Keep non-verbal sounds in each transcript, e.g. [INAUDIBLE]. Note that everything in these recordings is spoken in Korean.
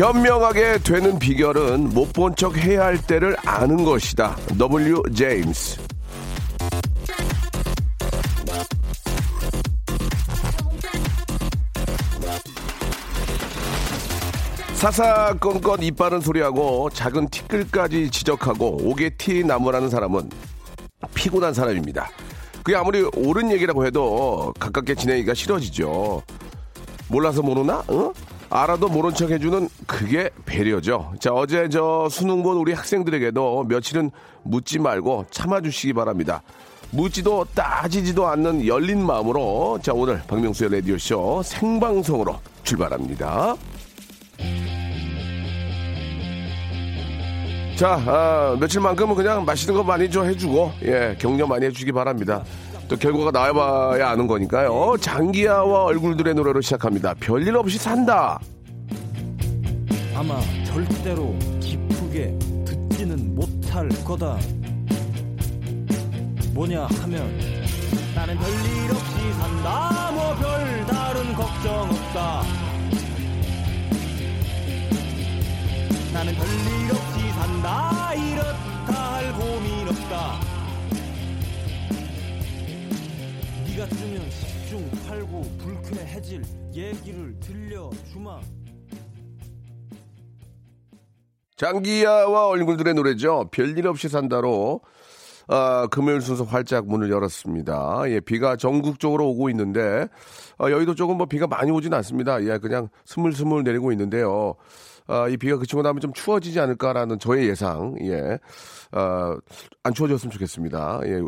현명하게 되는 비결은 못 본 척 해야 할 때를 아는 것이다 W 제임스 사사건건 이빠른 소리하고 작은 티끌까지 지적하고 옥에 티 나무라는 사람은 피곤한 사람입니다. 그게 아무리 옳은 얘기라고 해도 가깝게 지내기가 싫어지죠. 몰라서 모르나? 어? 알아도 모른 척 해주는 그게 배려죠. 자, 어제 저 수능 본 우리 학생들에게도 며칠은 묻지 말고 참아주시기 바랍니다. 묻지도 따지지도 않는 열린 마음으로 자, 오늘 박명수의 라디오쇼 생방송으로 출발합니다. 자, 아, 며칠만큼은 그냥 맛있는 거 많이 좀 해주고, 예, 격려 많이 해주시기 바랍니다. 또 결과가 나와봐야 아는 거니까요. 장기야와 얼굴들의 노래로 시작합니다. 별일 없이 산다. 아마 절대로 기쁘게 듣지는 못할 거다. 뭐냐 하면 나는 별일 없이 산다. 뭐 별다른 걱정 없다. 나는 별일 없이 산다. 이렇다 할 고민 없다. 같으면 10중 8구 불쾌해질 얘기를 들려주마. 장기야와 얼굴들의 노래죠. 별일 없이 산다로 아, 금요일 순서 활짝 문을 열었습니다. 예, 비가 전국적으로 오고 있는데 아, 여의도 쪽은 뭐 비가 많이 오진 않습니다. 예, 그냥 스물스물 내리고 있는데요. 아, 이 비가 그치고 나면 좀 추워지지 않을까라는 저의 예상. 예. 아, 안 추워졌으면 좋겠습니다. 예.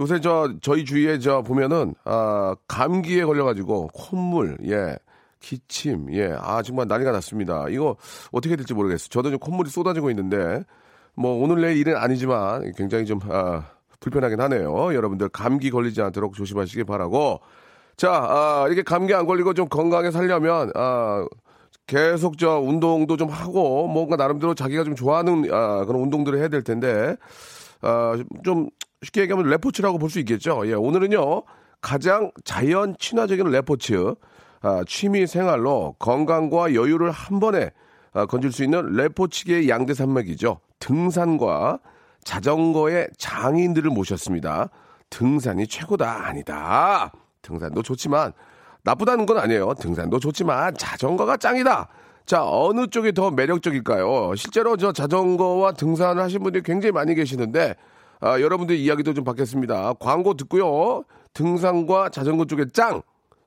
요새 저 저희 주위에 저 보면은 아, 감기에 걸려 가지고 콧물, 예. 기침, 예. 아, 정말 난리가 났습니다. 이거 어떻게 될지 모르겠어요. 저도 좀 콧물이 쏟아지고 있는데, 뭐, 오늘 내일 일은 아니지만 굉장히 좀, 아, 불편하긴 하네요. 여러분들 감기 걸리지 않도록 조심하시기 바라고. 자, 아, 이렇게 감기 안 걸리고 좀 건강하게 살려면, 아, 계속 저 운동도 좀 하고, 뭔가 나름대로 자기가 좀 좋아하는, 아, 그런 운동들을 해야 될 텐데, 아, 좀 쉽게 얘기하면 레포츠라고 볼 수 있겠죠. 예, 오늘은요, 가장 자연 친화적인 레포츠, 아, 취미 생활로 건강과 여유를 한 번에 아, 건질 수 있는 레포치계의 양대 산맥이죠. 등산과 자전거의 장인들을 모셨습니다. 등산이 최고다 아니다. 등산도 좋지만 나쁘다는 건 아니에요. 등산도 좋지만 자전거가 짱이다. 자, 어느 쪽이 더 매력적일까요? 실제로 저 자전거와 등산을 하신 분들이 굉장히 많이 계시는데, 아, 여러분들 이야기도 좀 받겠습니다. 광고 듣고요. 등산과 자전거 쪽의 짱,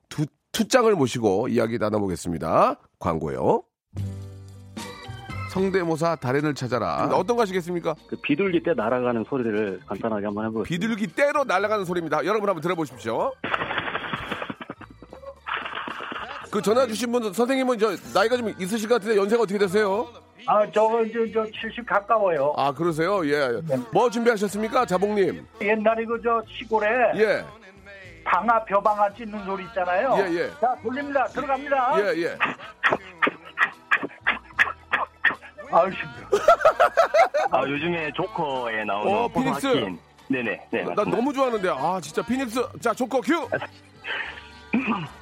두, 투짱을 모시고 이야기 나눠보겠습니다. 광고요. 성대모사 달인을 찾아라. 어떤 거 하시겠습니까? 그 비둘기 때 날아가는 소리를 간단하게 한번 해보겠습니다. 비둘기 떼로 날아가는 소리입니다. 여러분 한번 들어보십시오. 그 전화 주신 분 선생님은 저 나이가 좀 있으실 것 같은데 연세가 어떻게 되세요? 아, 저거 저, 저70 가까워요. 아 그러세요? 예. 뭐 준비하셨습니까, 자봉님? 옛날에 그 저 시골에 예, 방아 벼방아 찢는 소리 있잖아요. 예, 예. 자, 돌립니다. 들어갑니다. 예, 예. [LAUGHS] 아유, 힘들어. 아, 요즘에 조커에 나오는 어, 피닉스. 호소하킨. 네네. 네. 난 너무 좋아하는데 아 진짜 피닉스 자 조커 큐. [LAUGHS]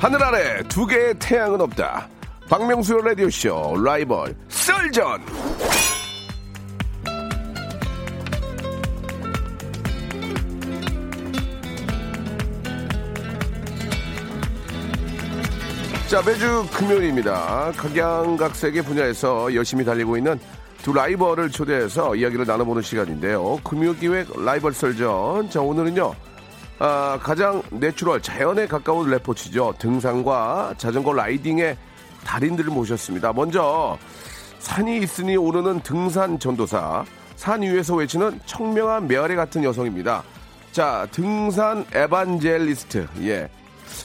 하늘 아래 두 개의 태양은 없다. 박명수의 라디오쇼 라이벌 썰전. 자, 매주 금요일입니다. 각양각색의 분야에서 열심히 달리고 있는 두 라이벌을 초대해서 이야기를 나눠보는 시간인데요. 금요기획 라이벌 설전. 자, 오늘은요. 아, 가장 natural, 자연에 가까운 레포츠죠. 등산과 자전거 riding의 달인들을 모셨습니다. 먼저 산이 있으니 오르는 등산 전도사, 산 위에서 외치는 청명한 메아리 같은 여성입니다. 자, 등산 에반젤리스트, 예.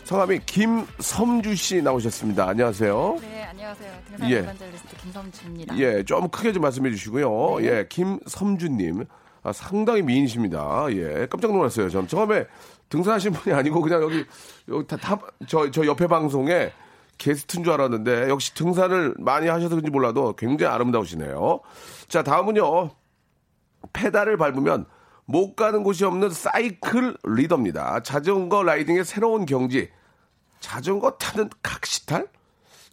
성함이 김섬주 씨 나오셨습니다. 안녕하세요. 네, 안녕하세요. 등산 예. 에반젤리스트 김섬주입니다. 예, 좀 크게 좀 말씀해 주시고요. 네. 예, 김섬주님. 아, 상당히 미인이십니다. 예, 깜짝 놀랐어요. 전 처음에 등산하신 분이 아니고 그냥 여기, 여기 다, 다, 저, 저 옆에 방송에 게스트인 줄 알았는데 역시 등산을 많이 하셔서 그런지 몰라도 굉장히 아름다우시네요. 자, 다음은요. 페달을 밟으면 못 가는 곳이 없는 사이클 리더입니다. 자전거 라이딩의 새로운 경지. 자전거 타는 각시탈?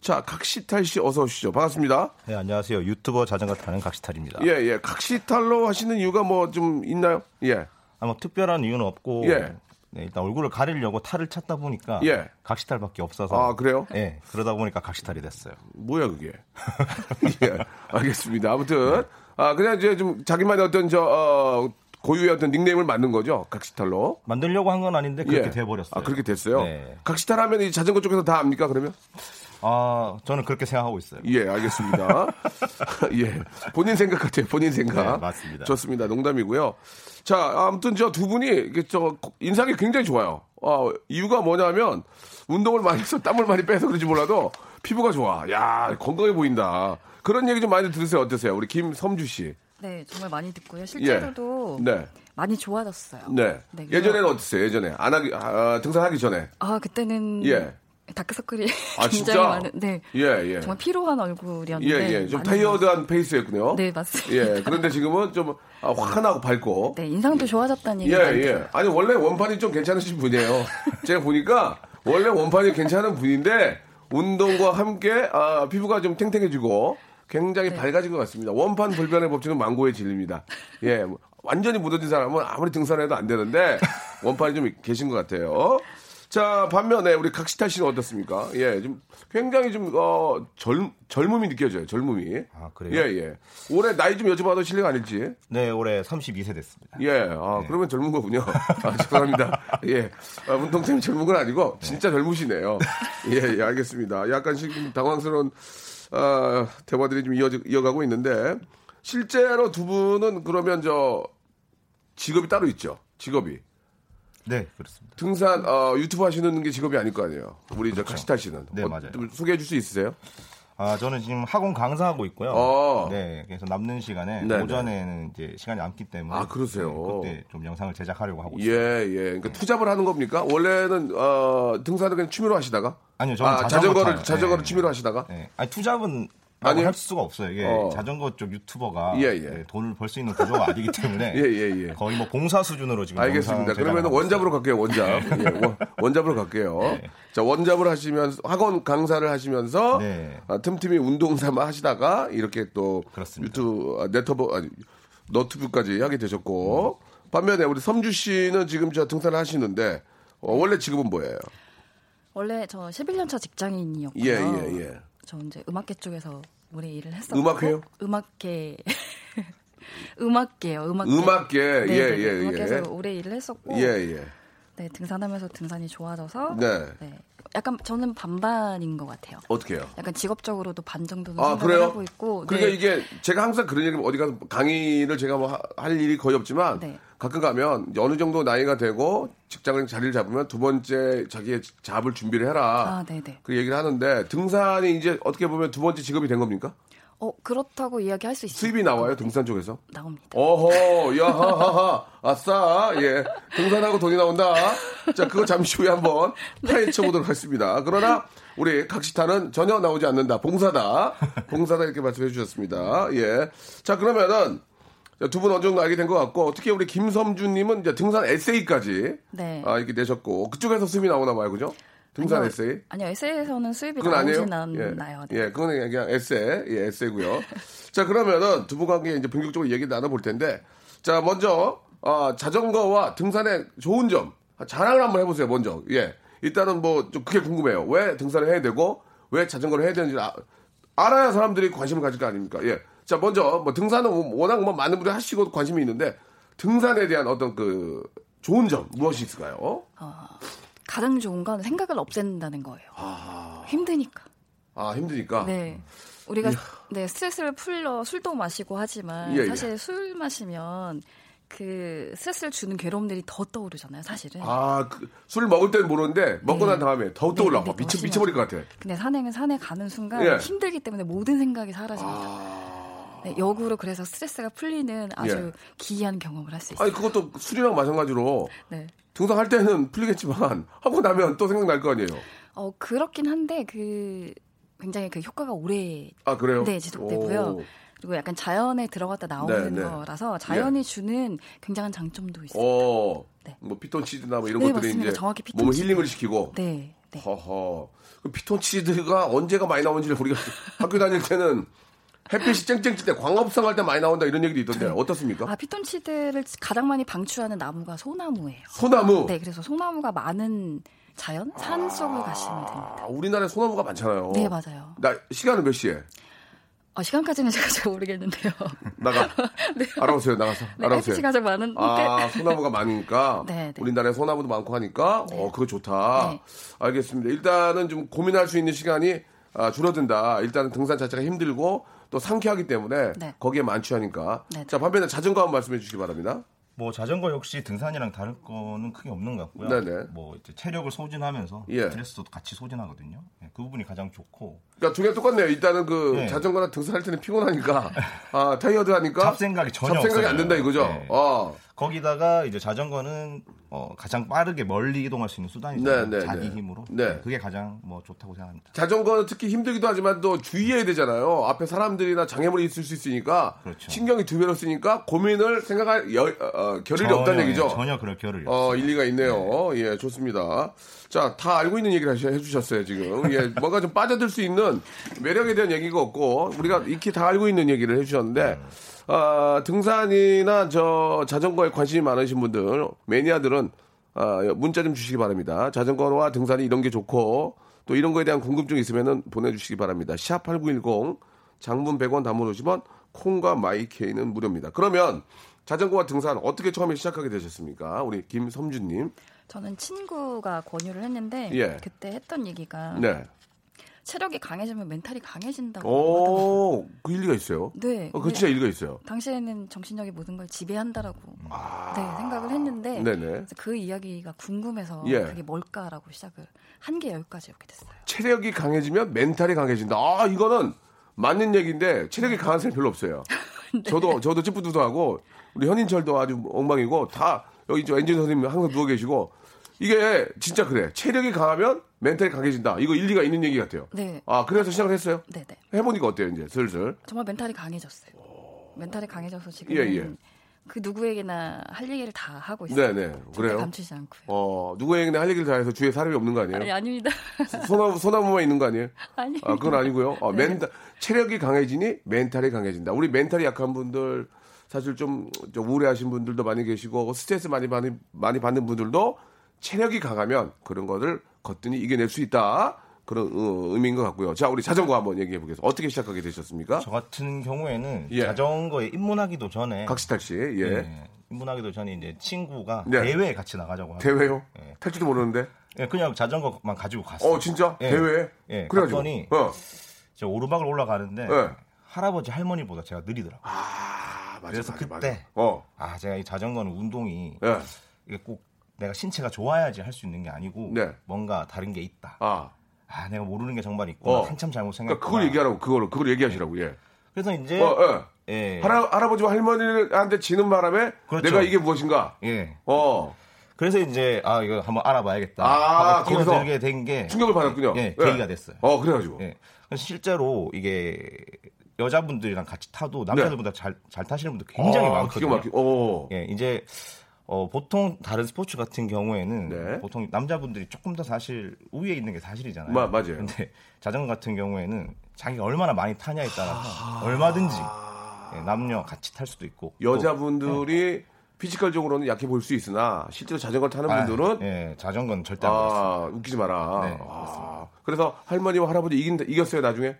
자, 각시탈 씨 어서 오시죠. 반갑습니다. 네, 안녕하세요. 유튜버 자전거 타는 각시탈입니다. 예, 예. 각시탈로 하시는 이유가 뭐 좀 있나요? 예. 아, 뭐 특별한 이유는 없고 예. 네, 일단 얼굴을 가리려고 탈을 찾다 보니까 예. 각시탈밖에 없어서 아, 그래요? 예, 그러다 보니까 각시탈이 됐어요. 뭐야, 그게. [LAUGHS] 예. 알겠습니다. 아무튼, 아, 그냥 이제 좀 자기만의 어떤 저, 어, 고유의 어떤 닉네임을 만든 거죠. 각시탈로. 만들려고 한 건 아닌데 그렇게 예. 돼버렸어요. 아, 그렇게 됐어요? 네. 각시탈 하면 이 자전거 쪽에서 다 압니까, 그러면? 아, 저는 그렇게 생각하고 있어요. 예, 알겠습니다. [LAUGHS] 예. 본인 생각 같아요. 본인 생각. 네, 맞습니다. 좋습니다. 농담이고요. 자, 아무튼 저 두 분이 저 인상이 굉장히 좋아요. 어, 이유가 뭐냐면 운동을 많이 해서 땀을 많이 빼서 그런지 몰라도 피부가 좋아. 야, 건강해 보인다. 그런 얘기 좀 많이 들으세요. 어떠세요? 우리 김섬주 씨. 네, 정말 많이 듣고요. 실제로도 네. 많이 좋아졌어요. 네. 네, 예전에는 어땠어요? 예전에 안 하기 아, 등산하기 전에. 아, 그때는 예. 다크서클이 아, [LAUGHS] 굉장히 진짜? 많은 네. 예, 예. 정말 피로한 얼굴이었는데 예, 예. 좀 타이어드한 페이스였군요. 네, 맞습니다. 예. 그런데 지금은 좀 아, 환하고 밝고. 네, 인상도 좋아졌다는 얘기 예, 많이 예. 들어요. 아니, 원래 원판이 좀 괜찮으신 분이에요. [LAUGHS] 제가 보니까 원래 원판이 괜찮은 분인데 운동과 함께 아, 피부가 좀 탱탱해지고 굉장히 네. 밝아진 것 같습니다. 원판 불변의 법칙은 망고의 진리입니다. 예. 뭐, 완전히 묻어진 사람은 아무리 등산해도 안 되는데 원판이 좀 계신 것 같아요. 자, 반면에 우리 각시탈 씨는 어떻습니까? 예, 좀 굉장히 좀, 어, 젊, 젊음이 느껴져요, 젊음이. 아, 그래요? 예, 예. 올해 나이 좀 여쭤봐도 실례가 아닐지. 네, 올해 32세 됐습니다. 예, 아, 그러면 젊은 거군요. 아, 죄송합니다. 예. 아, 운동쌤이 젊은 건 아니고, 진짜 젊으시네요. 예, 예, 알겠습니다. 약간씩 좀 당황스러운, 아, 대화들이 좀 이어, 이어가고 있는데, 실제로 두 분은 그러면 저, 직업이 따로 있죠. 직업이. 네, 그렇습니다. 등산, 어, 유튜브 하시는 게 직업이 아닐 거 아니에요. 우리 저 카시탈 씨는. 네, 어, 맞아요. 좀 소개해 줄 수 있으세요? 아, 저는 지금 학원 강사하고 있고요. 어. 네, 그래서 남는 시간에 네, 오전에는 이제 시간이 남기 때문에 아, 그러세요? 네, 그때 좀 영상을 제작하려고 하고 있어요. 예, 예. 그러니까 투잡을 하는 겁니까? 원래는, 어, 등산을 그냥 취미로 하시다가? 아니요, 저는 아, 자전거 자전거를, 타요. 자전거를 네. 취미로 하시다가? 네. 아니 투잡은 아니 할 수가 없어요. 이게 어. 자전거 쪽 유튜버가 예, 예. 네, 돈을 벌 수 있는 구조가 아니기 때문에 [LAUGHS] 예, 예, 예. 거의 뭐 봉사 수준으로 지금 알겠습니다. 그러면 제작을 원잡으로 하고 갈게요, 원잡. 예, 원- 원잡으로 갈게요. 네. 자, 원잡을 하시면서, 학원 강사를 하시면서, 네. 아, 틈틈이 운동 삼아 하시다가, 이렇게 또, 그렇습니다. 유튜브, 아, 네트버, 아니, 너튜브까지 하게 되셨고, 반면에 우리 섬주 씨는 지금 저 등산을 하시는데, 어, 원래 직업은 뭐예요? 원래 저 11년 차 직장인이었고요. 예, 예, 예. 저 이제 음악계 쪽에서 오래 일을 했었고 음악회요? 음악계 [LAUGHS] 음악계요. 음악계. 음악계, 네, 예, 네, 네. 예, 예. 음악계에서 오래 일을 했었고 예, 예. 네, 등산하면서 등산이 좋아져서 네. 약간 저는 반반인 것 같아요. 어떻게 해요? 약간 직업적으로도 반 정도는 아, 그래요? 하고 있고 그러니까 네. 이게 제가 항상 그런 얘기 어디 가서 강의를 제가 뭐 할 일이 거의 없지만 네. 가끔 가면 어느 정도 나이가 되고 직장을 자리를 잡으면 두 번째 자기의 잡을 준비를 해라. 아, 네네. 그 얘기를 하는데 등산이 이제 어떻게 보면 두 번째 직업이 된 겁니까? 어 그렇다고 이야기할 수 있어요. 수입이 나와요 등산 쪽에서? 나옵니다. 어허, 야하하하, 아싸, 예. 등산하고 돈이 나온다. 자, 그거 잠시 후에 한번 [LAUGHS] 파헤쳐 보도록 하겠습니다. 그러나, 우리 각시타는 전혀 나오지 않는다. 봉사다. 봉사다 이렇게 말씀해 주셨습니다. 예. 자, 그러면은, 두분 어느 정도 알게 된 것 같고, 특히 우리 김섬주님은 이제 등산 에세이까지, 네. 아, 이렇게 내셨고, 그쪽에서 수입이 나오나 봐요, 그죠? 등산 아니요, 에세이? 아니요, 에세이에서는 수입이? 나오진 않나요. 네. 예, 예, 그거는 그냥 에세, 예, 에세고요. 자, 그러면은 두분 관계 이제 본격적으로 얘기 나눠볼 텐데, 자, 먼저 어, 자전거와 등산의 좋은 점 자랑을 한번 해보세요. 먼저, 예, 일단은 뭐 좀 그게 궁금해요. 왜 등산을 해야 되고 왜 자전거를 해야 되는지 아, 알아야 사람들이 관심을 가질 거 아닙니까? 예, 자, 먼저 뭐 등산은 워낙 뭐 많은 분들이 하시고 관심이 있는데 등산에 대한 어떤 그 좋은 점 무엇이 있을까요? 가장 좋은 건 생각을 없앤다는 거예요. 힘드니까. 아 힘드니까. 네. 우리가 네 스트레스를 풀러 술도 마시고 하지만 예, 예. 사실 술 마시면 그 스트레스를 주는 괴로움들이 더 떠오르잖아요, 사실은. 아, 그, 술 먹을 때는 모르는데 먹고 네. 난 다음에 더욱 네, 떠올라. 네, 미쳐 더 미쳐버릴 것 같아. 근데 산행은 산에 가는 순간 예. 힘들기 때문에 모든 생각이 사라집니다. 아. 네, 역으로 그래서 스트레스가 풀리는 아주 예. 기이한 경험을 할 수 있어요. 아니 그것도 술이랑 마찬가지로 네. 등산 할 때는 풀리겠지만 하고 나면 또 생각날 거 아니에요. 어 그렇긴 한데 그 굉장히 그 효과가 오래 아 그래요? 네, 지속되고요. 오. 그리고 약간 자연에 들어갔다 나오는 네, 네. 거라서 자연이 주는 굉장한 장점도 있어요. 어, 네. 뭐 피톤치드나 뭐 이런 네, 것들이 맞습니다. 이제 정확히 몸을 피톤치드. 힐링을 시키고. 네, 네. 허허. 그 피톤치드가 언제가 많이 나오는지를 우리가 [LAUGHS] 학교 다닐 때는 햇빛이 쨍쨍 찔때 광합성 할 때 많이 나온다 이런 얘기도 있던데 어떻습니까? 아 피톤치드를 가장 많이 방출하는 나무가 소나무예요. 소나무. 네, 그래서 소나무가 많은 자연 산 속을 가시면 됩니다. 아, 우리나라에 소나무가 많잖아요. 네, 맞아요. 나 시간은 몇 시에? 어, 시간까지는 [LAUGHS] 제가 잘 모르겠는데요. 나가. [LAUGHS] 알아보세요. 나가서. 네, 알아보세요. 햇빛이 가장 많은 아, 소나무가 많으니까. [LAUGHS] 네, 네. 우리나라에 소나무도 많고 하니까. 어, 그거 좋다. 네. 알겠습니다. 일단은 좀 고민할 수 있는 시간이 아, 줄어든다. 일단은 등산 자체가 힘들고 또 상쾌하기 때문에 네. 거기에 만취하니까. 네. 자, 반면에 자전거 한번 말씀해 주시기 바랍니다. 뭐 자전거 역시 등산이랑 다를 거는 크게 없는 것 같고요. 네네. 뭐 이제 체력을 소진하면서 예. 스트레스도 같이 소진하거든요. 네, 그 부분이 가장 좋고 그러니까 두 개 똑같네요. 일단은 그 네. 자전거나 등산 할 때는 피곤하니까. 아, 타이어드 하니까. 잡생각이 전혀 잡생각이 안. 된다 이거죠. 네. 어. 거기다가 이제 자전거는 어, 가장 빠르게 멀리 이동할 수 있는 수단이잖아요. 네, 네, 자기 네. 힘으로. 네. 그게 가장 뭐 좋다고 생각합니다. 자전거는 특히 힘들기도 하지만 또 주의해야 되잖아요. 앞에 사람들이나 장애물이 있을 수 있으니까 그렇죠. 신경이 두 배로 쓰니까 고민을 생각할 여, 어, 겨를이 전혀, 없다는 얘기죠. 전혀 그럴 겨를이 어, 없어요. 일리가 있네요. 예, 좋습니다. 자, 다 알고 있는 얘기를 해주셨어요, 지금. 예, 뭔가 좀 빠져들 수 있는 매력에 대한 얘기가 없고, 우리가 익히 다 알고 있는 얘기를 해주셨는데, 아, 등산이나 저 자전거에 관심이 많으신 분들, 매니아들은, 아, 문자 좀 주시기 바랍니다. 자전거와 등산이 이런 게 좋고, 또 이런 거에 대한 궁금증이 있으면 보내주시기 바랍니다. 샵8910, 장문 100원 담문 50원, 콩과 마이케이는 무료입니다. 그러면 자전거와 등산 어떻게 처음에 시작하게 되셨습니까? 우리 김섬주님. 저는 친구가 권유를 했는데 예. 그때 했던 얘기가 네. 체력이 강해지면 멘탈이 강해진다고. 오, 그 일리가 있어요. 네. 어, 그 진짜 일리가 있어요. 당시에는 정신력이 모든 걸 지배한다라고 네, 생각을 했는데 아. 네네. 그 이야기가 궁금해서 예. 그게 뭘까라고 시작을 한 개 열까지 이렇게 됐어요. 체력이 강해지면 멘탈이 강해진다. 아, 이거는 맞는 얘기인데 체력이 강한 사람이 별로 없어요. [LAUGHS] 네. 저도 저도 찌뿌두두하고 우리 현인철도 아주 엉망이고 다 여기 저 엔진 선생님 항상 누워 계시고 이게 진짜 그래. 체력이 강하면 멘탈이 강해진다. 이거 일리가 있는 얘기 같아요. 네. 아, 그래서 시작을 했어요? 네네. 해보니까 어때요, 이제 슬슬. 정말 멘탈이 강해졌어요. 멘탈이 강해져서 지금 예, 예. 그 누구에게나 할 얘기를 다 하고 있어요. 네네. 절대 그래요? 감추지 않고요. 어, 누구에게나 할 얘기를 다 해서 주위에 사람이 없는 거 아니에요? 아니 아닙니다. 소나무, 소나무만 있는 거 아니에요? [LAUGHS] 아니. 아, 그건 아니고요. 어, 네. 멘탈, 체력이 강해지니 멘탈이 강해진다. 우리 멘탈이 약한 분들, 사실 좀, 좀 우울해하신 분들도 많이 계시고, 스트레스 많이, 많이, 많이 받는 분들도 체력이 강하면 그런 거를 거뜬히 이겨낼 수 있다. 그런 어, 의미인 것 같고요. 자, 우리 자전거 한번 얘기해 보겠습니다. 어떻게 시작하게 되셨습니까? 저 같은 경우에는 예. 자전거에 입문하기도 전에 각시탈 씨, 예. 예, 입문하기도 전에 이제 친구가 네. 대회에 같이 나가자고 하고 대회요? 예. 탈 줄도 모르는데? 예, 그냥 자전거만 가지고 갔어요. 어, 진짜? 예. 대회? 예, 그래가지고. 갔더니 어. 저 오르막을 올라가는데 예. 할아버지 할머니보다 제가 느리더라고요. 아, 맞아. 그래서 맞아, 그때 맞아. 어. 아 제가 이 자전거는 운동이 예. 이게 꼭 내가 신체가 좋아야지 할 수 있는 게 아니고 네. 뭔가 다른 게 있다. 아. 아 내가 모르는 게 정말 있고 어. 한참 잘못 그러니까 생각했구나. 그걸 얘기하라고, 그걸, 그걸 얘기하시라고, 예. 그래서 이제 어, 예. 예. 할아, 할아버지와 할머니한테 지는 바람에 그렇죠. 내가 이게 무엇인가? 예. 어. 그래서 이제 아 이거 한번 알아봐야겠다. 아, 거기서 뛰어들게 된 게 충격을 받았군요. 예, 계기가 됐어요. 어, 그래가지고. 예. 그래서 실제로 이게 여자분들이랑 같이 타도 남자들보다 잘, 잘 타시는 분들 굉장히 아, 많거든요. 기가 막히, 어. 예, 이제 어, 보통 다른 스포츠 같은 경우에는 네. 보통 남자분들이 조금 더 사실 우위에 있는 게 사실이잖아요. 마- 맞아요. 근데 자전거 같은 경우에는 자기가 얼마나 많이 타냐에 따라서 얼마든지 예, 남녀 같이 탈 수도 있고 여자분들이 physical적으로는 약해 보일 수 있으나 실제로 자전거 타는 또- 아, 분들은 예, 자전거는 절대 안. 아, 웃기지 마라. 네, 아, 그래서 할머니와 할아버지 이긴, 이겼어요, 나중에?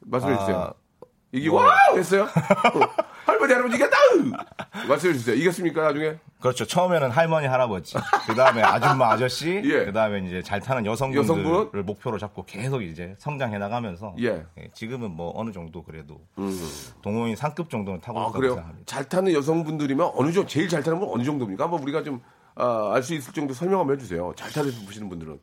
말씀해 주세요. 아, 이기고, 뭐- 와! 했어요? [LAUGHS] 어, 할머니, 할아버지 이겼다! 말씀해 주세요. 이겼습니까, 나중에? 그렇죠. 처음에는 할머니, 할아버지, 그 다음에 아줌마, 아저씨, [LAUGHS] 예. 그 다음에 이제 잘 타는 여성분들을 여성분? 목표로 잡고 계속 이제 성장해 나가면서 예. 지금은 뭐 어느 정도 그래도 동호인 상급 정도는 타고 아, 있다고 그래요? 생각합니다. 잘 타는 여성분들이면 어느 정도, 제일 잘 타는 분 어느 정도입니까? 한번 우리가 좀, 아, 알수 있을 정도 설명 한번 해주세요. 잘 타는 보시는 분들은.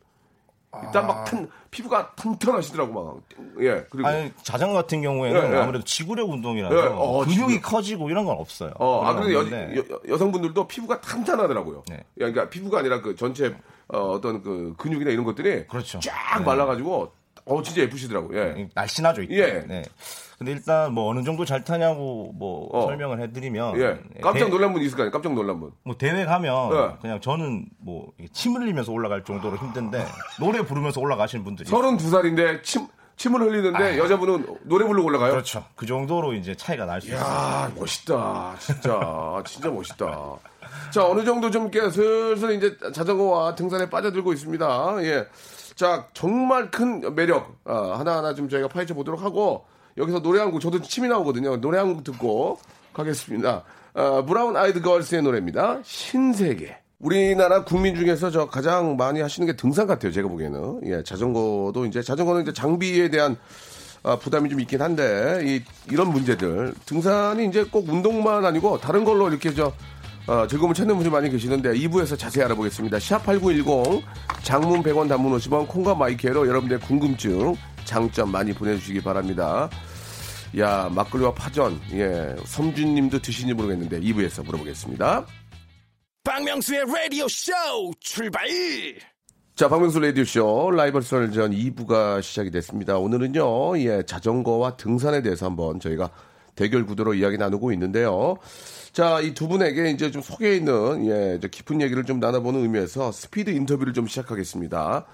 일단 막 탄, 피부가 탄탄하시더라고, 막. 예, 그리고. 아니 자전거 같은 경우에는 예, 예. 아무래도 지구력 운동이라서 예, 어, 근육이 지구력. 커지고 이런 건 없어요. 어, 아, 그런 건 여, 여, 성분들도 피부가 탄탄하더라고요. 네. 야, 그러니까 피부가 아니라 그 전체 어, 떤 그 근육이나 이런 것들이 그렇죠. 쫙 네. 말라가지고 어 진짜 예쁘시더라고요. 예. 날씬하죠. 일단. 예. 네. 근데 일단 뭐 어느 정도 잘 타냐고 뭐 어. 설명을 해드리면 예. 깜짝 대- 놀란 분 있을 거 아니에요. 깜짝 놀란 분. 뭐 대회 가면 예. 그냥 저는 뭐 침 흘리면서 올라갈 정도로 힘든데 [LAUGHS] 노래 부르면서 올라가시는 분들이 32살인데 침 침을 흘리는데 여자분은 노래 부르고 올라가요? 아. 그렇죠. 그 정도로 이제 차이가 날 수 있어요. 야 멋있다. 진짜 진짜 멋있다. 자 어느 정도 좀 슬슬 이제 자전거와 등산에 빠져들고 있습니다. 예. 자 정말 큰 매력 아, 하나하나 좀 저희가 파헤쳐 보도록 하고 여기서 노래 한 곡 저도 침이 나오거든요. 노래 한 곡 듣고 가겠습니다. 아, 브라운 아이드 걸스의 노래입니다. 신세계. 우리나라 국민 중에서 저 가장 많이 하시는 게 등산 같아요. 제가 보기에는 예 자전거도 이제 자전거는 이제 장비에 대한 아, 부담이 좀 있긴 한데 이, 이런 문제들 등산이 이제 꼭 운동만 아니고 다른 걸로 이렇게 저 어, 즐거움을 찾는 분이 많이 계시는데 2부에서 자세히 알아보겠습니다. 샵8910 장문 100원 단문 50원 콩과 마이케로 여러분들의 궁금증 장점 많이 보내주시기 바랍니다. 야 막걸리와 파전 예 섬준님도 드시는지 모르겠는데 2부에서 물어보겠습니다. 박명수의 라디오 쇼 출발! 자, 박명수 라디오쇼 라이벌 설전 2부가 시작이 됐습니다. 오늘은요, 예, 자전거와 등산에 대해서 한번 저희가 대결 구도로 이야기 나누고 있는데요. 자, 이 두 분에게 이제 좀 속에 있는, 예, 저 깊은 얘기를 좀 나눠보는 의미에서 스피드 인터뷰를 좀 시작하겠습니다.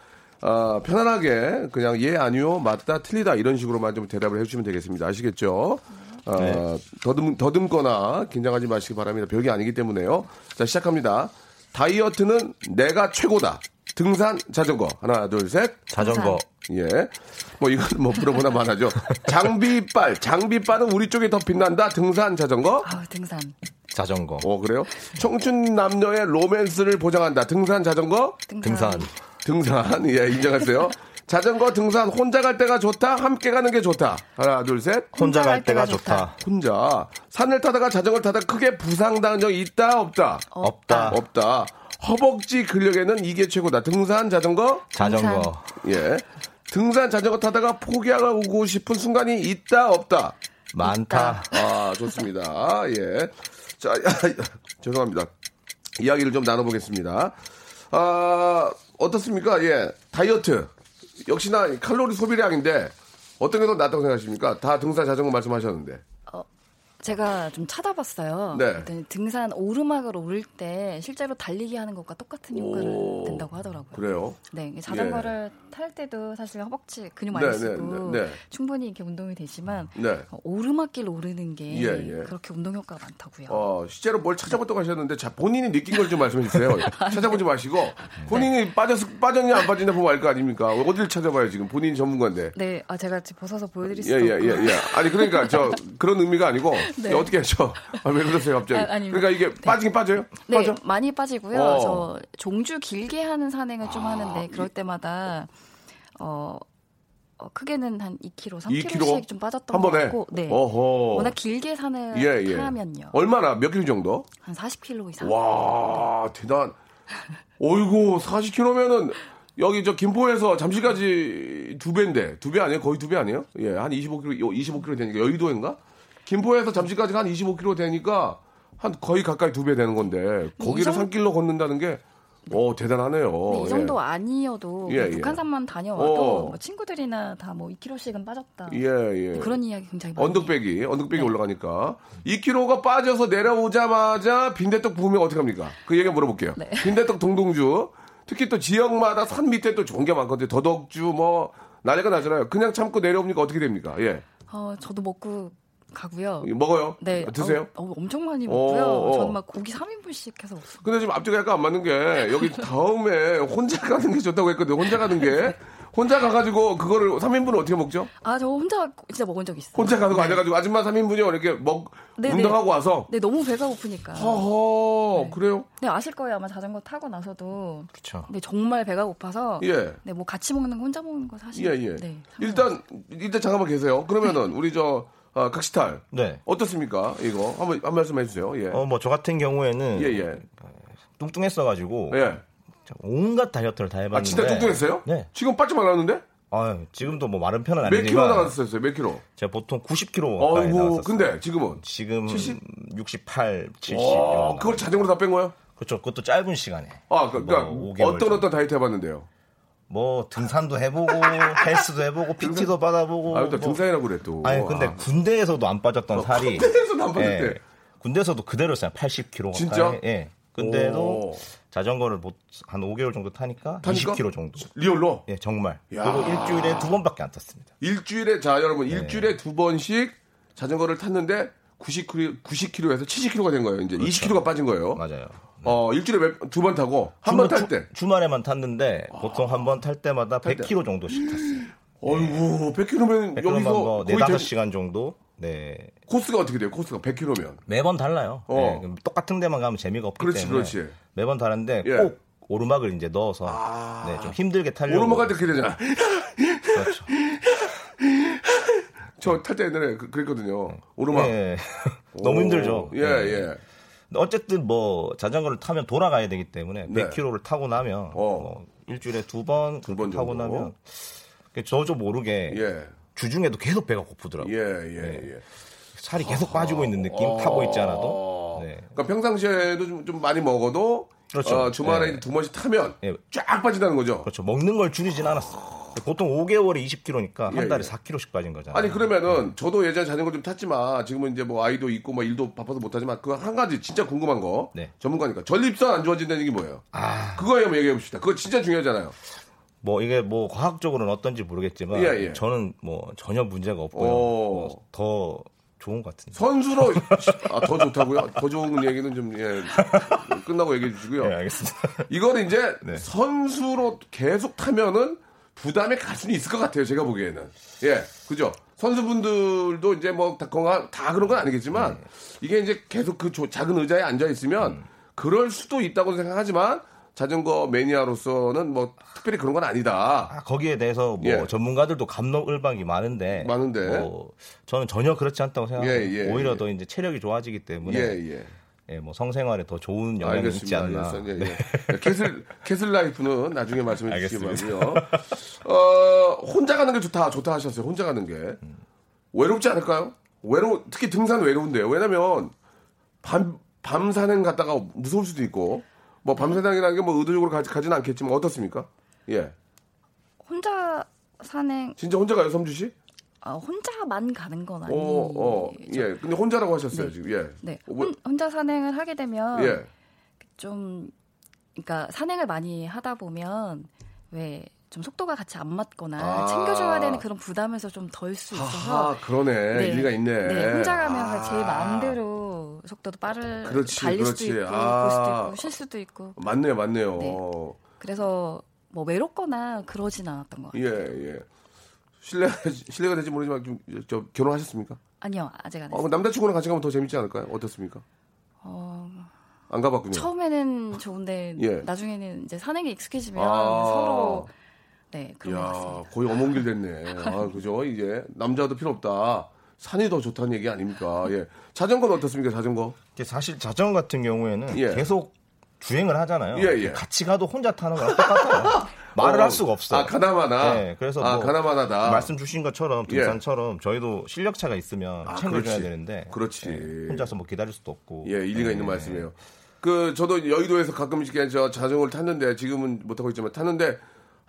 아, 편안하게 그냥 예, 아니요, 맞다, 틀리다 이런 식으로만 좀 대답을 해주시면 되겠습니다. 아시겠죠? 아, 더듬, 더듬거나 긴장하지 마시기 바랍니다. 별게 아니기 때문에요. 자, 시작합니다. 다이어트는 내가 최고다. 등산, 자전거. 하나, 둘, 셋. 자전거. 예. 뭐, 이건 뭐, 물어보나 마나죠. 장비빨. 장비빨은 우리 쪽에 더 빛난다. 등산, 자전거. 아, 등산. 자전거. 어, 그래요? 청춘 남녀의 로맨스를 보장한다. 등산, 자전거. 등산. 등산. 예, 인정하세요. 자전거, 등산, 혼자 갈 때가 좋다. 함께 가는 게 좋다. 하나, 둘, 셋. 혼자 갈 때가 좋다. 혼자. 산을 타다가 자전거를 타다가 크게 부상당한 적 있다, 없다? 없다. 없다. 허벅지 근력에는 이게 최고다. 등산, 자전거. 자전거. 예. 등산, 자전거 타다가 포기하고 싶은 순간이 있다, 없다? 많다. 아, 좋습니다. 예. 자, [LAUGHS] 죄송합니다. 이야기를 좀 나눠보겠습니다. 아, 어떻습니까? 예. 다이어트. 역시나 칼로리 소비량인데 어떤 게 더 낫다고 생각하십니까? 다 등산 자전거 말씀하셨는데. 제가 좀 찾아봤어요. 네. 등산 오르막을 오를 때 실제로 달리기 하는 것과 똑같은 효과를 오. 낸다고 하더라고요. 그래요? 네, 자전거를 탈 때도 사실 허벅지 근육 많이 네, 네, 쓰고 네, 네. 충분히 이렇게 운동이 되지만 네. 어, 오르막길 오르는 게 예, 예. 그렇게 운동 효과가 많다고요. 어, 실제로 뭘 찾아봤다고 하셨는데, 자, 본인이 느낀 걸 좀 말씀해 주세요. [LAUGHS] 찾아보지 마시고, 본인이 빠졌, 빠졌냐, 안 빠졌냐 보면 알 거 아닙니까? 어딜 찾아봐요, 지금. 본인이 전문가인데. 네, 아 제가 지금 벗어서 보여드릴 예, 수도 예, 없고. 예, 예. 아니, 그러니까, 저, [LAUGHS] 그런 의미가 아니고, 네. 야, 어떻게 하죠? 아, 왜 그러세요, 갑자기? 아. 그러니까 이게 빠지긴 빠져요? 네, 빠져? 많이 빠지고요. 어. 저 종주 길게 하는 산행을 좀 하는데 그럴 때마다 어, 어, 크게는 한 2kg, 3kg씩 2kg? 좀 빠졌던 한것 번에? 같고, 네. 어허. 워낙 길게 산을 예, 예. 타면요, 얼마나, 몇 킬로 정도? 한 40kg 이상. 와, 대단. 어이구, 40km면은, 여기 저 김포에서 잠시까지 두 배인데, 두 배 아니에요? 거의 두 배 아니에요? 예, 한 25km, 25km 되니까, 여의도인가? 김포에서 잠시까지 한 25km 되니까, 한 거의 가까이 두 배 되는 건데, 거기를 이 정- 산길로 걷는다는 게, 오, 대단하네요. 근데 이 정도 아니어도 예, 그냥 예. 북한산만 다녀와도 어. 뭐 친구들이나 다 뭐 2kg씩은 빠졌다. 예, 예. 그런 이야기 굉장히 많이. 언덕배기, 언덕배기 네. 올라가니까. 2kg가 빠져서 내려오자마자 빈대떡 부으면 어떡합니까? 그 얘기 물어볼게요. 네. 빈대떡 동동주. 특히 또 지역마다 산 밑에 또 좋은 게 많거든요. 더덕주, 뭐, 난리가 나잖아요. 그냥 참고 내려옵니까? 어떻게 됩니까? 예. 어, 저도 먹고 가고요. 먹어요? 네. 드세요? 어, 어, 엄청 많이 어, 먹고요. 어. 저는 막 고기 3인분씩 해서 먹어요. 근데 지금 앞뒤가 약간 안 맞는 게 여기 [LAUGHS] 다음에 혼자 가는 게 좋다고 했거든요. 혼자 가는 게. [LAUGHS] 혼자 가가지고 그거를 3인분을 어떻게 먹죠? 아, 저 혼자 진짜 먹은 적 있어요. 혼자 거 네. 아니가지고 아줌마 3인분이 이렇게 먹, 네, 운동하고 와서. 네, 너무 배가 고프니까. 허허, 네. 그래요? 네, 아실 거예요. 아마 자전거 타고 나서도. 그렇죠. 네, 정말 배가 고파서. 예. 네, 뭐 같이 먹는 거 혼자 먹는 거 사실. 예, 예. 네, 일단, 일단 잠깐만 계세요. 그러면은, 우리 저, 아, 각시탈. 네. 어떻습니까? 이거. 한번, 한 말씀 해주세요. 예. 어, 뭐 저 같은 경우에는 예, 예. 뚱뚱했어가지고 예. 온갖 다이어트를 다 해봤는데. 아, 진짜 뚱뚱했어요? 네. 지금 빠져 말랐는데? 아, 지금도 뭐 마른 편은 몇 킬로 아니지만 나갔었어요? 몇 킬로? 제가 보통 90kg 가까이 어이구, 나왔었어요. 근데 지금은? 지금 70? 68, 70. 와, 그걸 자전거로 다 뺀 거야? 그렇죠. 그것도 짧은 시간에. 아, 그, 그니까, 뭐 5개월 어떤. 어떤 다이어트 해봤는데요? 뭐 등산도 해보고 [LAUGHS] 헬스도 해보고 PT도 받아보고. 아, 또 뭐. 등산이라고 그래, 또. 아니 근데 아. 군대에서도 안 빠졌던 살이. 군대에서도 안 빠졌대. 예, 군대에서도 그대로였어요. 80kg. 진짜? 예. 근데도 오. 자전거를 못- 한 5개월 정도 타니까, 타니까? 20kg 정도. real로? 예, 정말. 야. 그리고 일주일에 두 번밖에 안 탔습니다. 일주일에, 자, 여러분, 네. 일주일에 두 번씩 자전거를 탔는데 90kg, 90kg에서 70kg가 된 거예요. 이제 20kg가 빠진 거예요. 그렇죠. 맞아요. 어, 일주일에 두 번 타고, 한 번 탈 때. 주, 주말에만 탔는데 보통 한 번 탈 때마다 탈 때. 100kg 정도씩 탔어요. 어이구, 100kg면 100kg만 여기서 뭐 거의 4, 제- 5시간 정도. 네. 코스가 어떻게 돼요? 코스가 100kg면. 매번 달라요. 어. 네, 똑같은 데만 가면 재미가 없기 그렇지, 때문에 그렇지. 매번 다른데 예. 꼭 오르막을 이제 넣어서 아. 네, 좀 힘들게 타려고 오르막 갈때 그렇게 되잖아. 그렇죠. 저 탈 때 옛날에 그, 그랬거든요. 오르막. 예. [LAUGHS] 너무 힘들죠. 예, 네. 예. 어쨌든 뭐 자전거를 타면 돌아가야 되기 때문에 네. 100km를 타고 나면 어. 뭐 일주일에 두 번 두 번 타고. 나면 저도 모르게 예. 주중에도 계속 배가 고프더라고요. 예, 예, 예. 살이 계속 빠지고 있는 느낌 어. 타고 있지 않아도. 네. 그러니까 평상시에도 좀, 좀 많이 먹어도 그렇죠. 어, 주말에 예. 이제 두 번씩 타면 예. 쫙 빠진다는 거죠. 그렇죠. 먹는 걸 줄이진 않았어. 보통 5개월에 20kg니까 예, 한 달에 예. 4kg씩 빠진 거잖아요. 아니 그러면은 저도 예전에 자전거 좀 탔지만 지금은 이제 뭐 아이도 있고 뭐 일도 바빠서 못 하지만 그 한 가지 진짜 궁금한 거 네. 전문가니까 전립선 안 좋아진다는 게 뭐예요? 아, 그거에 한번 얘기해 봅시다. 그거 진짜 중요하잖아요. 뭐 이게 뭐 과학적으로는 어떤지 모르겠지만 예, 예. 저는 뭐 전혀 문제가 없고요. 오. 뭐더 좋은 것 같은데. 선수로 [LAUGHS] 아, 더 좋다고요? 더 좋은 얘기는 좀 예, 끝나고 얘기해 주시고요. 네, 알겠습니다. 이거는 이제 네. 선수로 계속 타면은 부담이 갈 수는 있을 것 같아요. 제가 보기에는. 예, 그죠? 선수분들도 이제 뭐 다 건강 다 그런 건 아니겠지만 네. 이게 이제 계속 그 조- 작은 의자에 앉아 있으면 음. 그럴 수도 있다고 생각하지만 자전거 매니아로서는 뭐 특별히 그런 건 아니다. 아, 거기에 대해서 뭐 예. 전문가들도 감론을박이 많은데, 많은데. 뭐 저는 전혀 그렇지 않다고 생각해요. 예, 예, 오히려 예. 더 이제 체력이 좋아지기 때문에 예, 예. 예, 뭐 성생활에 더 좋은 영향이 있지. 않나. 알겠습니다. 네. 예, 예. castle castle life는 나중에 말씀해 주시기. 바라고요. 어, 혼자 가는 게 좋다, 좋다 하셨어요. 혼자 가는 게 외롭지 않을까요? 외로 특히 등산 외로운데요. 왜냐면 밤 밤산행 갔다가 무서울 수도 있고 뭐 밤산행이라는 게 뭐 의도적으로 가, 가지는 않겠지만 어떻습니까? 예, 혼자 산행, 진짜 혼자 가요, 섬주 씨? 아, 혼자만 가는 건 어, 아니죠. 어, 예. 근데 혼자라고 하셨어요 네. 지금. 예. 네, 어, 혼, 혼자 산행을 하게 되면 예. 좀 그러니까 산행을 많이 하다 보면 왜 좀 속도가 같이 안 맞거나 아. 챙겨줘야 되는 그런 부담에서 좀 덜 수 있어서 아, 그러네. 일리가 있네. 네, 혼자 가면 아. 제 마음대로 속도도 빠를 그렇지, 달릴 그렇지. 수도 있고 아. 볼 수도 있고 쉴 수도 있고 맞네요, 맞네요. 네. 그래서 뭐 외롭거나 그러진 않았던 것 같아요. 예, 예. 실례 실례가 될지 모르지만 좀 저 결혼하셨습니까? 아니요 아직 안 어, 했어요. 그럼 남자친구랑 같이 가면 더 재밌지 않을까요? 어떻습니까? 어, 안 가봤군요. 처음에는 좋은데 예. 나중에는 이제 산행에 익숙해지면 아. 서로 네 그런 것 이야, 같습니다. 거의 어몽길 됐네. 아, 그죠? 이제 남자도 필요 없다. 산이 더 좋다는 얘기 아닙니까? 예. 자전거는 어떻습니까? 자전거? 이게 사실 자전거 같은 경우에는 예. 계속 주행을 하잖아요. 예, 예. 같이 가도 혼자 타는 거랑 똑같아요. [LAUGHS] 말을 어, 할 수가 없어요. 아, 가나마나. 네, 그래서 아, 뭐 가나마나다. 말씀 주신 것처럼 예. 등산처럼 저희도 실력차가 있으면 아, 챙겨줘야 그렇지. 되는데 그렇지. 예, 혼자서 뭐 기다릴 수도 없고 예, 일리가 예. 있는 말씀이에요. 그 저도 여의도에서 가끔씩 저 자전거를 탔는데 지금은 못 타고 있지만 탔는데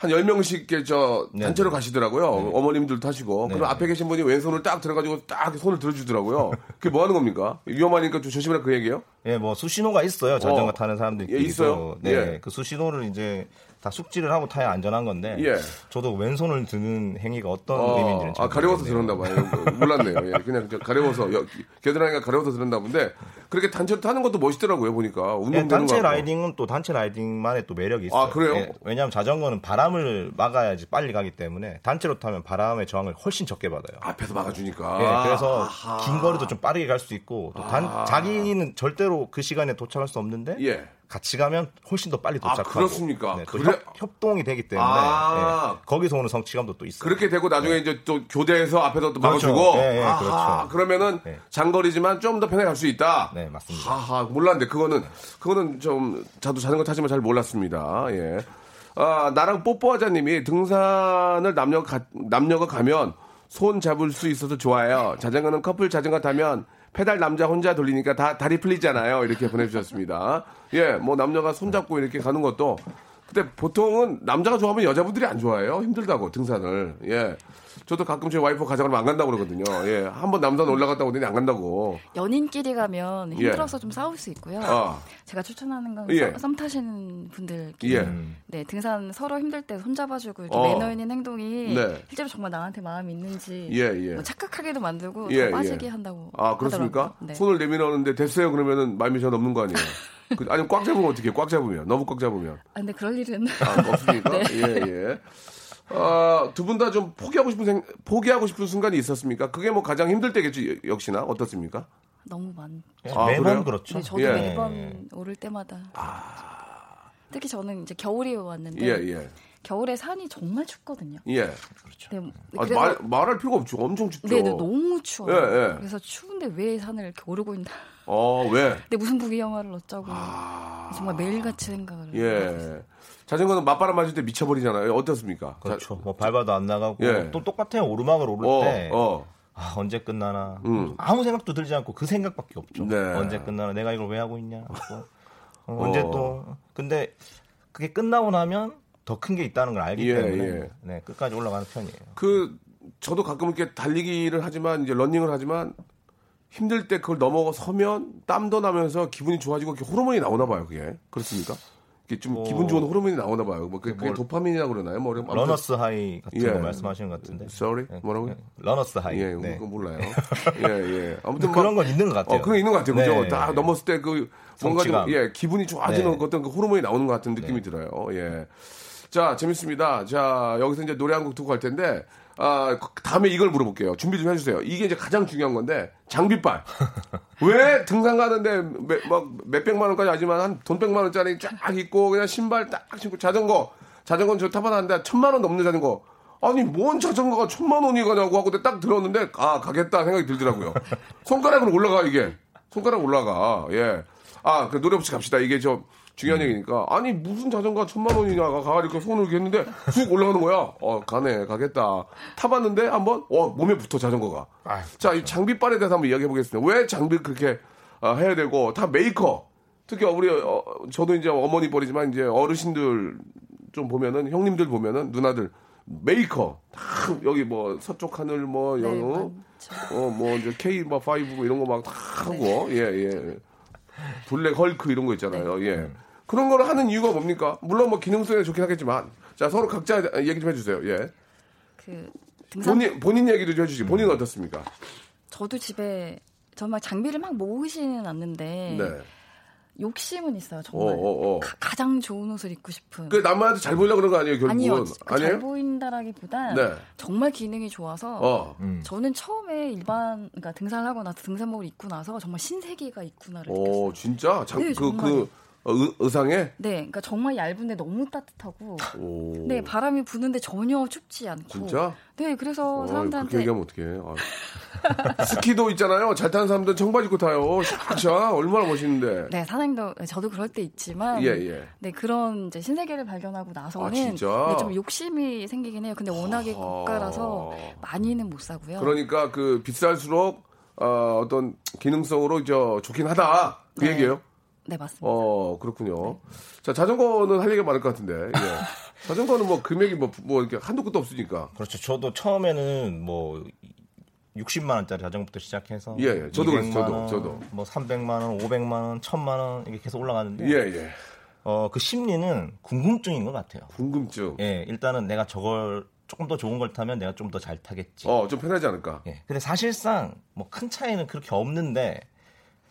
한 10명씩 이렇게 저 네. 단체로 가시더라고요. 어머님들 타시고. 네. 그럼 앞에 계신 분이 왼손을 딱 들어가지고 딱 손을 들어주더라고요. 그게 뭐 하는 겁니까? 위험하니까 좀 조심하라 그 얘기예요? 예, 뭐 수신호가 있어요. 자전거 어. 타는 사람들이 예, 있어요? 네, 예. 그 수신호를 이제 다 숙지를 하고 타야 안전한 건데. 예. 저도 왼손을 드는 행위가 어떤 어, 의미인지는 잘 아, 가려워서. 들었나 봐요. 몰랐네요. 예, 그냥 저 가려워서, 여- 겨드랑이가 가려워서 들었나 본데, 그렇게 단체로 타는 것도 멋있더라고요, 보니까. 예, 운동되는 단체. 라이딩은 또 단체 라이딩만의 또 매력이 있어요. 아, 그래요? 예, 왜냐하면 자전거는 바람을 막아야지 빨리 가기 때문에 단체로 타면 바람의 저항을 훨씬 적게 받아요. 앞에서 막아주니까. 예, 그래서 긴 거리도 좀 빠르게 갈 수 있고 또 단, 자기는 절대로 그 시간에 도착할 수 없는데 예. 같이 가면 훨씬 더 빨리 아, 도착하고 그렇습니까? 네, 또 그래- 협, 동이 되기 때문에 아. 예, 거기서 오는 성취감도 또 있어요. 그렇게 되고 나중에 이제 또 교대에서 앞에서 또 그렇죠. 막아주고. 예, 예, 아하, 그렇죠. 그러면은 예. 장거리지만 좀 더 편하게 갈 수 있다. 네, 맞습니다. 하하, 몰랐는데 그거는 그거는 좀 저도 자전거 타지만 잘 몰랐습니다. 예. 아, 나랑 뽀뽀하자님이 등산을 남녀 가, 남녀가 가면 손 잡을 수 있어서 좋아요. 자전거는 커플 자전거 타면 페달 남자 혼자 돌리니까 다 다리 풀리잖아요. 이렇게 보내주셨습니다. 예, 뭐 남녀가 손 잡고 이렇게 가는 것도 근데 보통은 남자가 좋아하면 여자분들이 안 좋아해요. 힘들다고 등산을. 예. 저도 가끔 제 와이프 가져가면 안 간다고 그러거든요. 예. 한번 남산 올라갔다 오더니 안 간다고. 연인끼리 가면 힘들어서 좀 싸울 수 있고요. 예. 아. 제가 추천하는 건 예. 썸- 썸 타시는 분들끼리 예. 네 등산 서로 힘들 때 손잡아주고 어. 매너 있는 행동이 네. 실제로 정말 나한테 마음이 있는지 예, 예. 뭐 착각하게도 만들고 예, 더 빠지게 예. 한다고 아, 그렇습니까? 네. 손을 내밀었는데 됐어요. 그러면은 마음이 전 없는 거 아니에요? 그, 아니면 꽉 잡으면 어떻게? 꽉 잡으면. 너무 꽉 잡으면. 아, 근데 그럴 일은 아, 없습니까? [LAUGHS] 네. 예, 예. 아, 두 분 다 좀 포기하고 싶은 생, 포기하고 싶은 순간이 있었습니까? 그게 뭐 가장 힘들 때겠죠, 여- 역시나. 어떻습니까? 너무 많. 예, 아, 매번 그래요? 그렇죠. 네, 저도 예. 매번 오를 때마다 특히 저는 이제 겨울이 왔는데 예, 예. 겨울에 산이 정말 춥거든요. 예. 네, 아, 그래서- 말, 말할 필요가 없죠. 엄청 춥죠. 네, 네, 너무 추워요. 예, 예. 그래서 추운데 왜 산을 이렇게 오르고 있나? 어, 왜? 근데 무슨 부귀 영화를 어쩌고 정말 매일같이 생각을 아. 예. 자전거는 맞바람 맞을 때 미쳐버리잖아요. 어떻습니까? 그렇죠. 뭐 밟아도 안 나가고 예. 또 똑같아요. 오르막을 오를 어, 때 어. 아, 언제 끝나나 음. 아무 생각도 들지 않고 그 생각밖에 없죠. 네. 언제 끝나나 내가 이걸 왜 하고 있냐. 또, [LAUGHS] 어, 언제 어. 또 근데 그게 끝나고 나면 더 큰 게 있다는 걸 알기 예, 때문에 예. 네, 끝까지 올라가는 편이에요. 그 저도 가끔 이렇게 달리기를 하지만 이제 러닝을 하지만 힘들 때 그걸 넘어서면 땀도 나면서 기분이 좋아지고 이렇게 호르몬이 나오나 봐요. 그게 그렇습니까? 이게 좀 뭐- 기분 좋은 호르몬이 나오나 봐요. 뭐 그게, 그게 뭘- 도파민이라고 그러나요? 뭐 아무튼- runner's high 같은 예. 거 말씀하시는 것 같은데. Sorry? 예, 뭐라고요? 예, runner's high. 예, 네. 그거 몰라요. [LAUGHS] 예, 예. 아무튼 뭐- 그런 건 있는 것 같아요. 어, 그게 있는 것 같아요. 그죠? 네. 다 넘었을 때 그 뭔가 좀, 성취감. 예, 기분이 좋아지는 네. 어떤 그 호르몬이 나오는 것 같은 느낌이 들어요. 예. 자, 재밌습니다. 자, 여기서 이제 노래 한 곡 듣고 갈 텐데, 아, 다음에 이걸 물어볼게요. 준비 좀 해주세요. 이게 이제 가장 중요한 건데, 장비빨. [LAUGHS] 왜 등산 가는데 몇, 막 몇백만 원까지 하지만 한 돈 백만 원짜리 쫙 있고, 그냥 신발 딱 신고 자전거, 자전거는 저 타봤는데 천만 원 넘는 자전거. 아니, 뭔 자전거가 천만 원이 가냐고 하고 딱 들었는데, 아, 가겠다 생각이 들더라고요. 손가락으로 올라가, 이게. 손가락 올라가. 예. 아, 그 노래 없이 갑시다. 이게 저 중요한 얘기니까. 아니, 무슨 자전거가 천만 원이냐가 가가지고 손을 이렇게 했는데 쑥 올라가는 거야. 어, 가네. 가겠다. 타봤는데 한번, 어, 몸에 붙어, 자전거가. 자, 이 장비빨에 대해서 한번 이야기해 보겠습니다. 왜 장비를 그렇게 아, 해야 되고, 다 메이커. 특히 우리, 어, 저도 이제 어머니 뻘이지만 이제 어르신들 좀 보면은, 형님들 보면은, 누나들, 메이커. 다 여기 뭐, 서쪽 하늘 뭐, 네, 여, 많죠. 어, 뭐, 이제 K 뭐, 5뭐 이런 거 막 다 하고, 예, 예. 블랙 헐크 이런 거 있잖아요. 네. 예. 그런 걸 하는 이유가 뭡니까? 물론 뭐 기능성에 좋긴 하겠지만. 자, 서로 각자 얘기 좀 해주세요. 예. 그 등산 본인, 본인 얘기도 좀 해주시고, 본인 은 어떻습니까? 저도 집에 정말 장비를 막 모으지는 않는데 네. 욕심은 있어요. 정말 어, 어, 어. 가, 장 좋은 옷을 입고 싶은. 그 남한테 잘 보이려고 그런 거 아니에요, 결국은? 아니요, 그 아니에요? 잘 보인다라기보단 네. 정말 기능이 좋아서 어. 음. 저는 처음에 일반 그러니까 등산을 하고 나서 등산복을 입고 나서 정말 신세계가 있구나를 느꼈어요. 오, 진짜? 장, 네, 그, 정말. 그, 어, 의, 의상에? 네, 그러니까 정말 얇은데 너무 따뜻하고, 오. 네 바람이 부는데 전혀 춥지 않고. 진짜? 네, 그래서 어, 그렇게 사람들한테 얘기하면 어떡해. 아. [LAUGHS] 스키도 있잖아요. 잘 타는 사람들은 청바지 입고 타요. 샤샤. 얼마나 멋있는데. 네 사장님도 저도 그럴 때 있지만, 예, 예. 네 그런 이제 신세계를 발견하고 나서는 아, 진짜? 네, 좀 욕심이 생기긴 해요. 근데 워낙에 고가라서 많이는 못 사고요. 그러니까 그 비쌀수록 어, 어떤 기능성으로 저 좋긴 하다. 그 네. 얘기예요. 네 맞습니다. 어, 그렇군요. 자, 자전거는 할 얘기가 많을 것 같은데. 예. [LAUGHS] 자전거는 뭐 금액이 뭐, 뭐 이렇게 한도 끝도 없으니까. 그렇죠. 저도 처음에는 뭐 60만 원짜리 자전거부터 시작해서 예, 예. 저도 그랬어요. 200만 저도, 원, 저도. 뭐 300만 원, 500만 원, 1000만 원 이게 계속 올라가는데 예, 예. 어, 그 심리는 궁금증인 것 같아요. 궁금증. 예, 일단은 내가 저걸 조금 더 좋은 걸 타면 내가 좀 더 잘 타겠지. 어, 좀 편하지 않을까? 예. 근데 사실상 뭐 큰 차이는 그렇게 없는데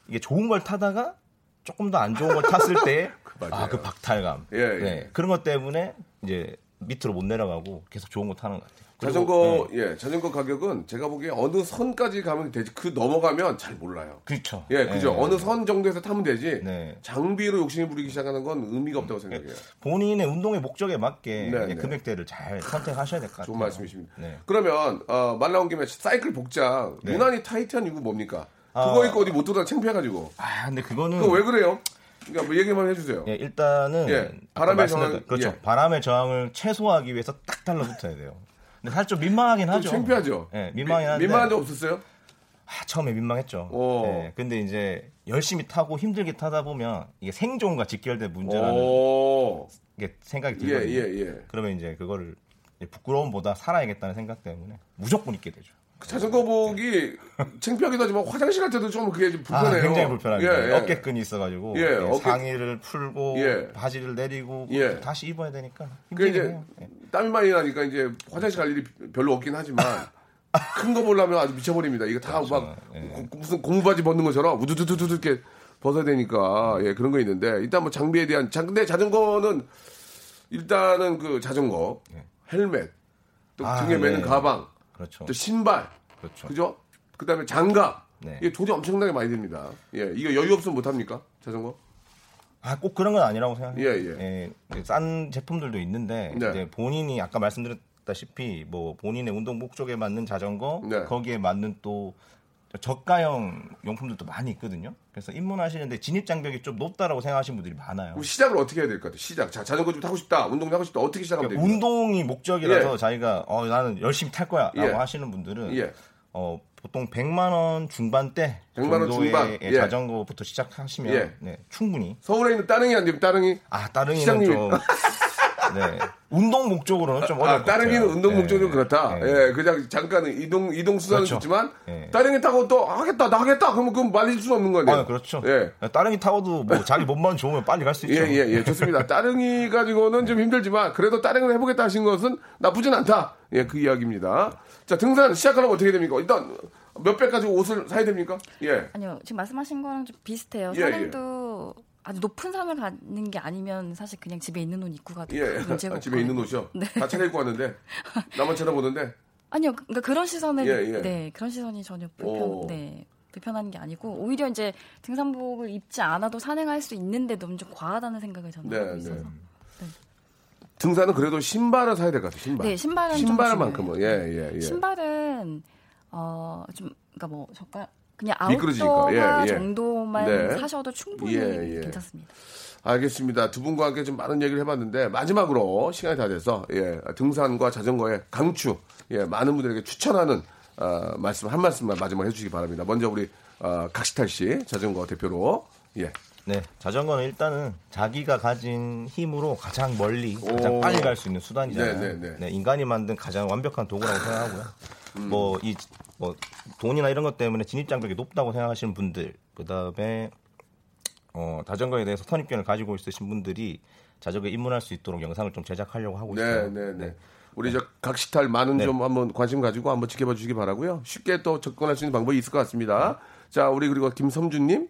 이게 좋은 걸 타다가 조금 더 안 좋은 걸 탔을 때 [LAUGHS] 맞아요. 아, 그 박탈감. 예, 예. 네, 그런 것 때문에 이제 밑으로 못 내려가고 계속 좋은 거 타는 것 같아요. 자전거, 예, 예, 자전거 가격은 제가 보기에 어느 선까지 가면 되지. 그 넘어가면 잘 몰라요. 그렇죠. 예, 그죠. 예. 어느 선 정도에서 타면 되지. 네. 장비로 욕심을 부리기 시작하는 건 의미가 없다고 생각해요. 본인의 운동의 목적에 맞게 네, 네. 금액대를 잘 선택하셔야 될 것 같아요. 좋은 말씀이십니다. 네. 그러면 어, 말 나온 김에 사이클 복장 네. 유난히 타이트한 이유 뭡니까? 아. 그거 입고 어디 못 돌아 창피해가지고. 아, 근데 그거는 그거 왜 그래요? 그러니까 뭐 얘기만 해주세요. 예, 일단은 예, 바람의 저항, 그렇죠. 예. 바람의 저항을 최소화하기 위해서 딱 달라붙어야 돼요. 근데 사실 좀 민망하긴 좀 하죠. 창피하죠. 예, 민망하긴 한데 민망한 적 없었어요? 아, 처음에 민망했죠. 오. 예, 근데 이제 열심히 타고 힘들게 타다 보면 이게 생존과 직결된 문제라는 오, 게 생각이 예, 들거든요. 예, 예. 그러면 이제 그거를 부끄러움보다 살아야겠다는 생각 때문에 무조건 입게 되죠. 그 자전 거복이 창피하기도 하지만 화장실 갈 때도 좀 그게 좀 아, 불편해요. 굉장히 불편합니다. 예, 예. 어깨끈이 있어가지고 예, 예, 어깨- 상의를 풀고 예. 바지를 내리고 예. 다시 입어야 되니까 그 이제 해요. 예. 땀이 많이 나니까 이제 화장실 갈 일이 별로 없긴 하지만 [LAUGHS] 큰 거 보려면 아주 미쳐버립니다. 이거 다막 그렇죠. 예. 무슨 고무바지 벗는 것처럼 우두두두두 이렇게 벗어야 되니까 예 그런 거 있는데 일단 뭐 장비에 대한 자 근데 자전거는 일단은 그 자전거 예. 헬멧 또 아, 등에 매는 네. 가방 그렇죠. 또 신발 그렇죠. 그죠? 그다음에 장갑 네. 이게 돈이 엄청나게 많이 듭니다. 예 이거 여유 없으면 못 합니까 자전거? 아, 꼭 그런 건 아니라고 생각해요. 예, 예. 싼 제품들도 있는데 네. 이제 본인이 아까 말씀드렸다시피 뭐 본인의 운동 목적에 맞는 자전거 네. 거기에 맞는 또 저가형 용품들도 많이 있거든요. 그래서 입문하시는데 진입 장벽이 좀 높다라고 생각하시는 분들이 많아요. 시작을 어떻게 해야 될 것 같아요? 시작. 자 자전거 좀 타고 싶다. 운동 하고 싶다. 어떻게 시작하면 됩니까? 운동이 목적이라서 예. 자기가 어 나는 열심히 탈 거야라고 예. 하시는 분들은 예. 어 보통 100만 원 중반대 100만 원 중반. 예. 자전거부터 시작하시면 예. 네, 충분히 서울에 있는 따릉이 안 되면 따릉이 아 따릉이는 시장님이- 좀 네. [LAUGHS] 운동 목적으로는 좀 어려울 아, 것 따릉이는 같아요. 운동 네. 목적으로 그렇다. 네. 예, 그냥 잠깐 이동 이동 수단은 그렇죠. 좋지만 예. 따릉이 타고 또 하겠다, 나 하겠다. 그러면 그럼 말릴 수는 없는 건데. 아, 그렇죠. 예. 따릉이 타고도 뭐 자기 몸만 좋으면 빨리 갈수 예, 있죠. 예, 예, 좋습니다. [LAUGHS] 따릉이 가지고는 좀 힘들지만 그래도 따릉을 해보겠다 하신 것은 나쁘진 않다. 예, 그 이야기입니다. 자, 등산 시작하려면 어떻게 됩니까? 일단 몇 배까지 옷을 사야 됩니까? 예. 아니요, 지금 말씀하신 거랑 좀 비슷해요. 예, 산행도 아주 높은 산을 가는 게 아니면 사실 그냥 집에 있는 옷 입고 가도 예. 문제가 아, 집에 있는. 옷이요? 다 차려입고 왔는데 나만 쳐다보는데 아니요, 그- 그러니까 그런 시선을 예, 예. 네 그런 시선이 전혀 오. 불편 네 불편한 게 아니고 오히려 이제 등산복을 입지 않아도 산행할 수 있는데 너무 좀 과하다는 생각을 저는 네, 하고 네. 있어서 등산은 그래도 신발을 사야 될 것 같아요. 신발. 네, 신발은 좀 신발만큼은. 예, 예, 예. 신발은 어 좀 그러니까 뭐 저가 그냥 미끄러지니까. 아웃도어 예, 예. 정도만 네. 사셔도 충분히 예, 예. 괜찮습니다. 알겠습니다. 두 분과 함께 좀 많은 얘기를 해봤는데 마지막으로 시간이 다 돼서 예, 등산과 자전거의 강추 예, 많은 분들에게 추천하는 어, 말씀 한 말씀만 마지막 해주시기 바랍니다. 먼저 우리 어, 각시탈 씨 자전거 대표로 예. 네, 자전거는 일단은 자기가 가진 힘으로 가장 멀리, 가장 오. 빨리 갈 수 있는 수단이잖아요. 네, 네, 네. 인간이 만든 가장 완벽한 도구라고 생각하고요. 뭐, 이, 뭐, 돈이나 이런 것 때문에 진입 장벽이 높다고 생각하시는 분들, 그 다음에, 어, 자전거에 대해서 선입견을 가지고 있으신 분들이 자전거에 입문할 수 있도록 영상을 좀 제작하려고 하고 네, 있어요. 네, 네. 우리 저 각시탈 많은 네. 좀 한번 관심 가지고 한번 지켜봐 주시기 바라고요. 쉽게 또 접근할 수 있는 방법이 있을 것 같습니다. 자, 우리 그리고 김섬주님.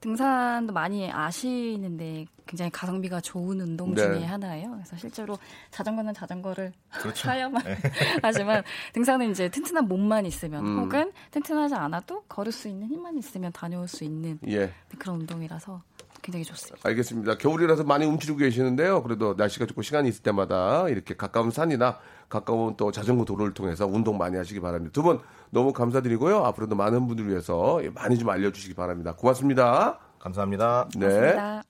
등산도 많이 아시는데 굉장히 가성비가 좋은 운동 네. 중에 하나예요. 그래서 실제로 자전거는 자전거를 그렇죠. 타야만 [LAUGHS] 하지만 등산은 이제 튼튼한 몸만 있으면 음. 혹은 튼튼하지 않아도 걸을 수 있는 힘만 있으면 다녀올 수 있는 예. 그런 운동이라서 굉장히 좋습니다. 알겠습니다. 겨울이라서 많이 움츠리고 계시는데요. 그래도 날씨가 좋고 시간이 있을 때마다 이렇게 가까운 산이나 가까운 또 자전거 도로를 통해서 운동 많이 하시기 바랍니다. 두 분 너무 감사드리고요. 앞으로도 많은 분들 위해서 많이 좀 알려주시기 바랍니다. 고맙습니다. 감사합니다. 네. 고맙습니다.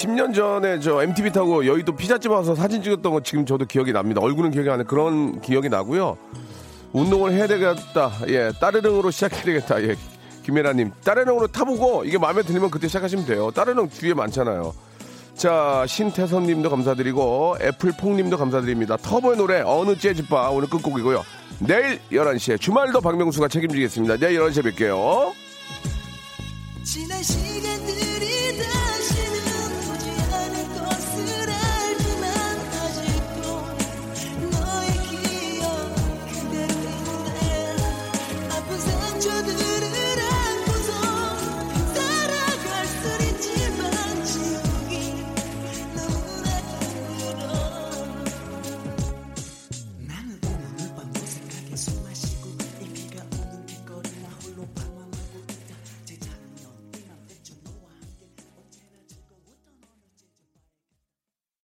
십년 전에 저 MTV 타고 여의도 피자집 와서 사진 찍었던 거 지금 저도 기억이 납니다. 얼굴은 기억이 안 나. 그런 기억이 나고요. 운동을 해야 되겠다. 예, 따르릉으로 시작해야 되겠다. 예, 김혜라님. 따르릉으로 타보고 이게 마음에 들면 그때 시작하시면 돼요. 따르릉 뒤에 많잖아요. 자, 신태선 님도 감사드리고 애플퐁 님도 감사드립니다. 터보의 노래 어느 재즈바 오늘 끝곡이고요. 내일 11시에 주말도 박명수가 책임지겠습니다. 내일 11시에 뵐게요.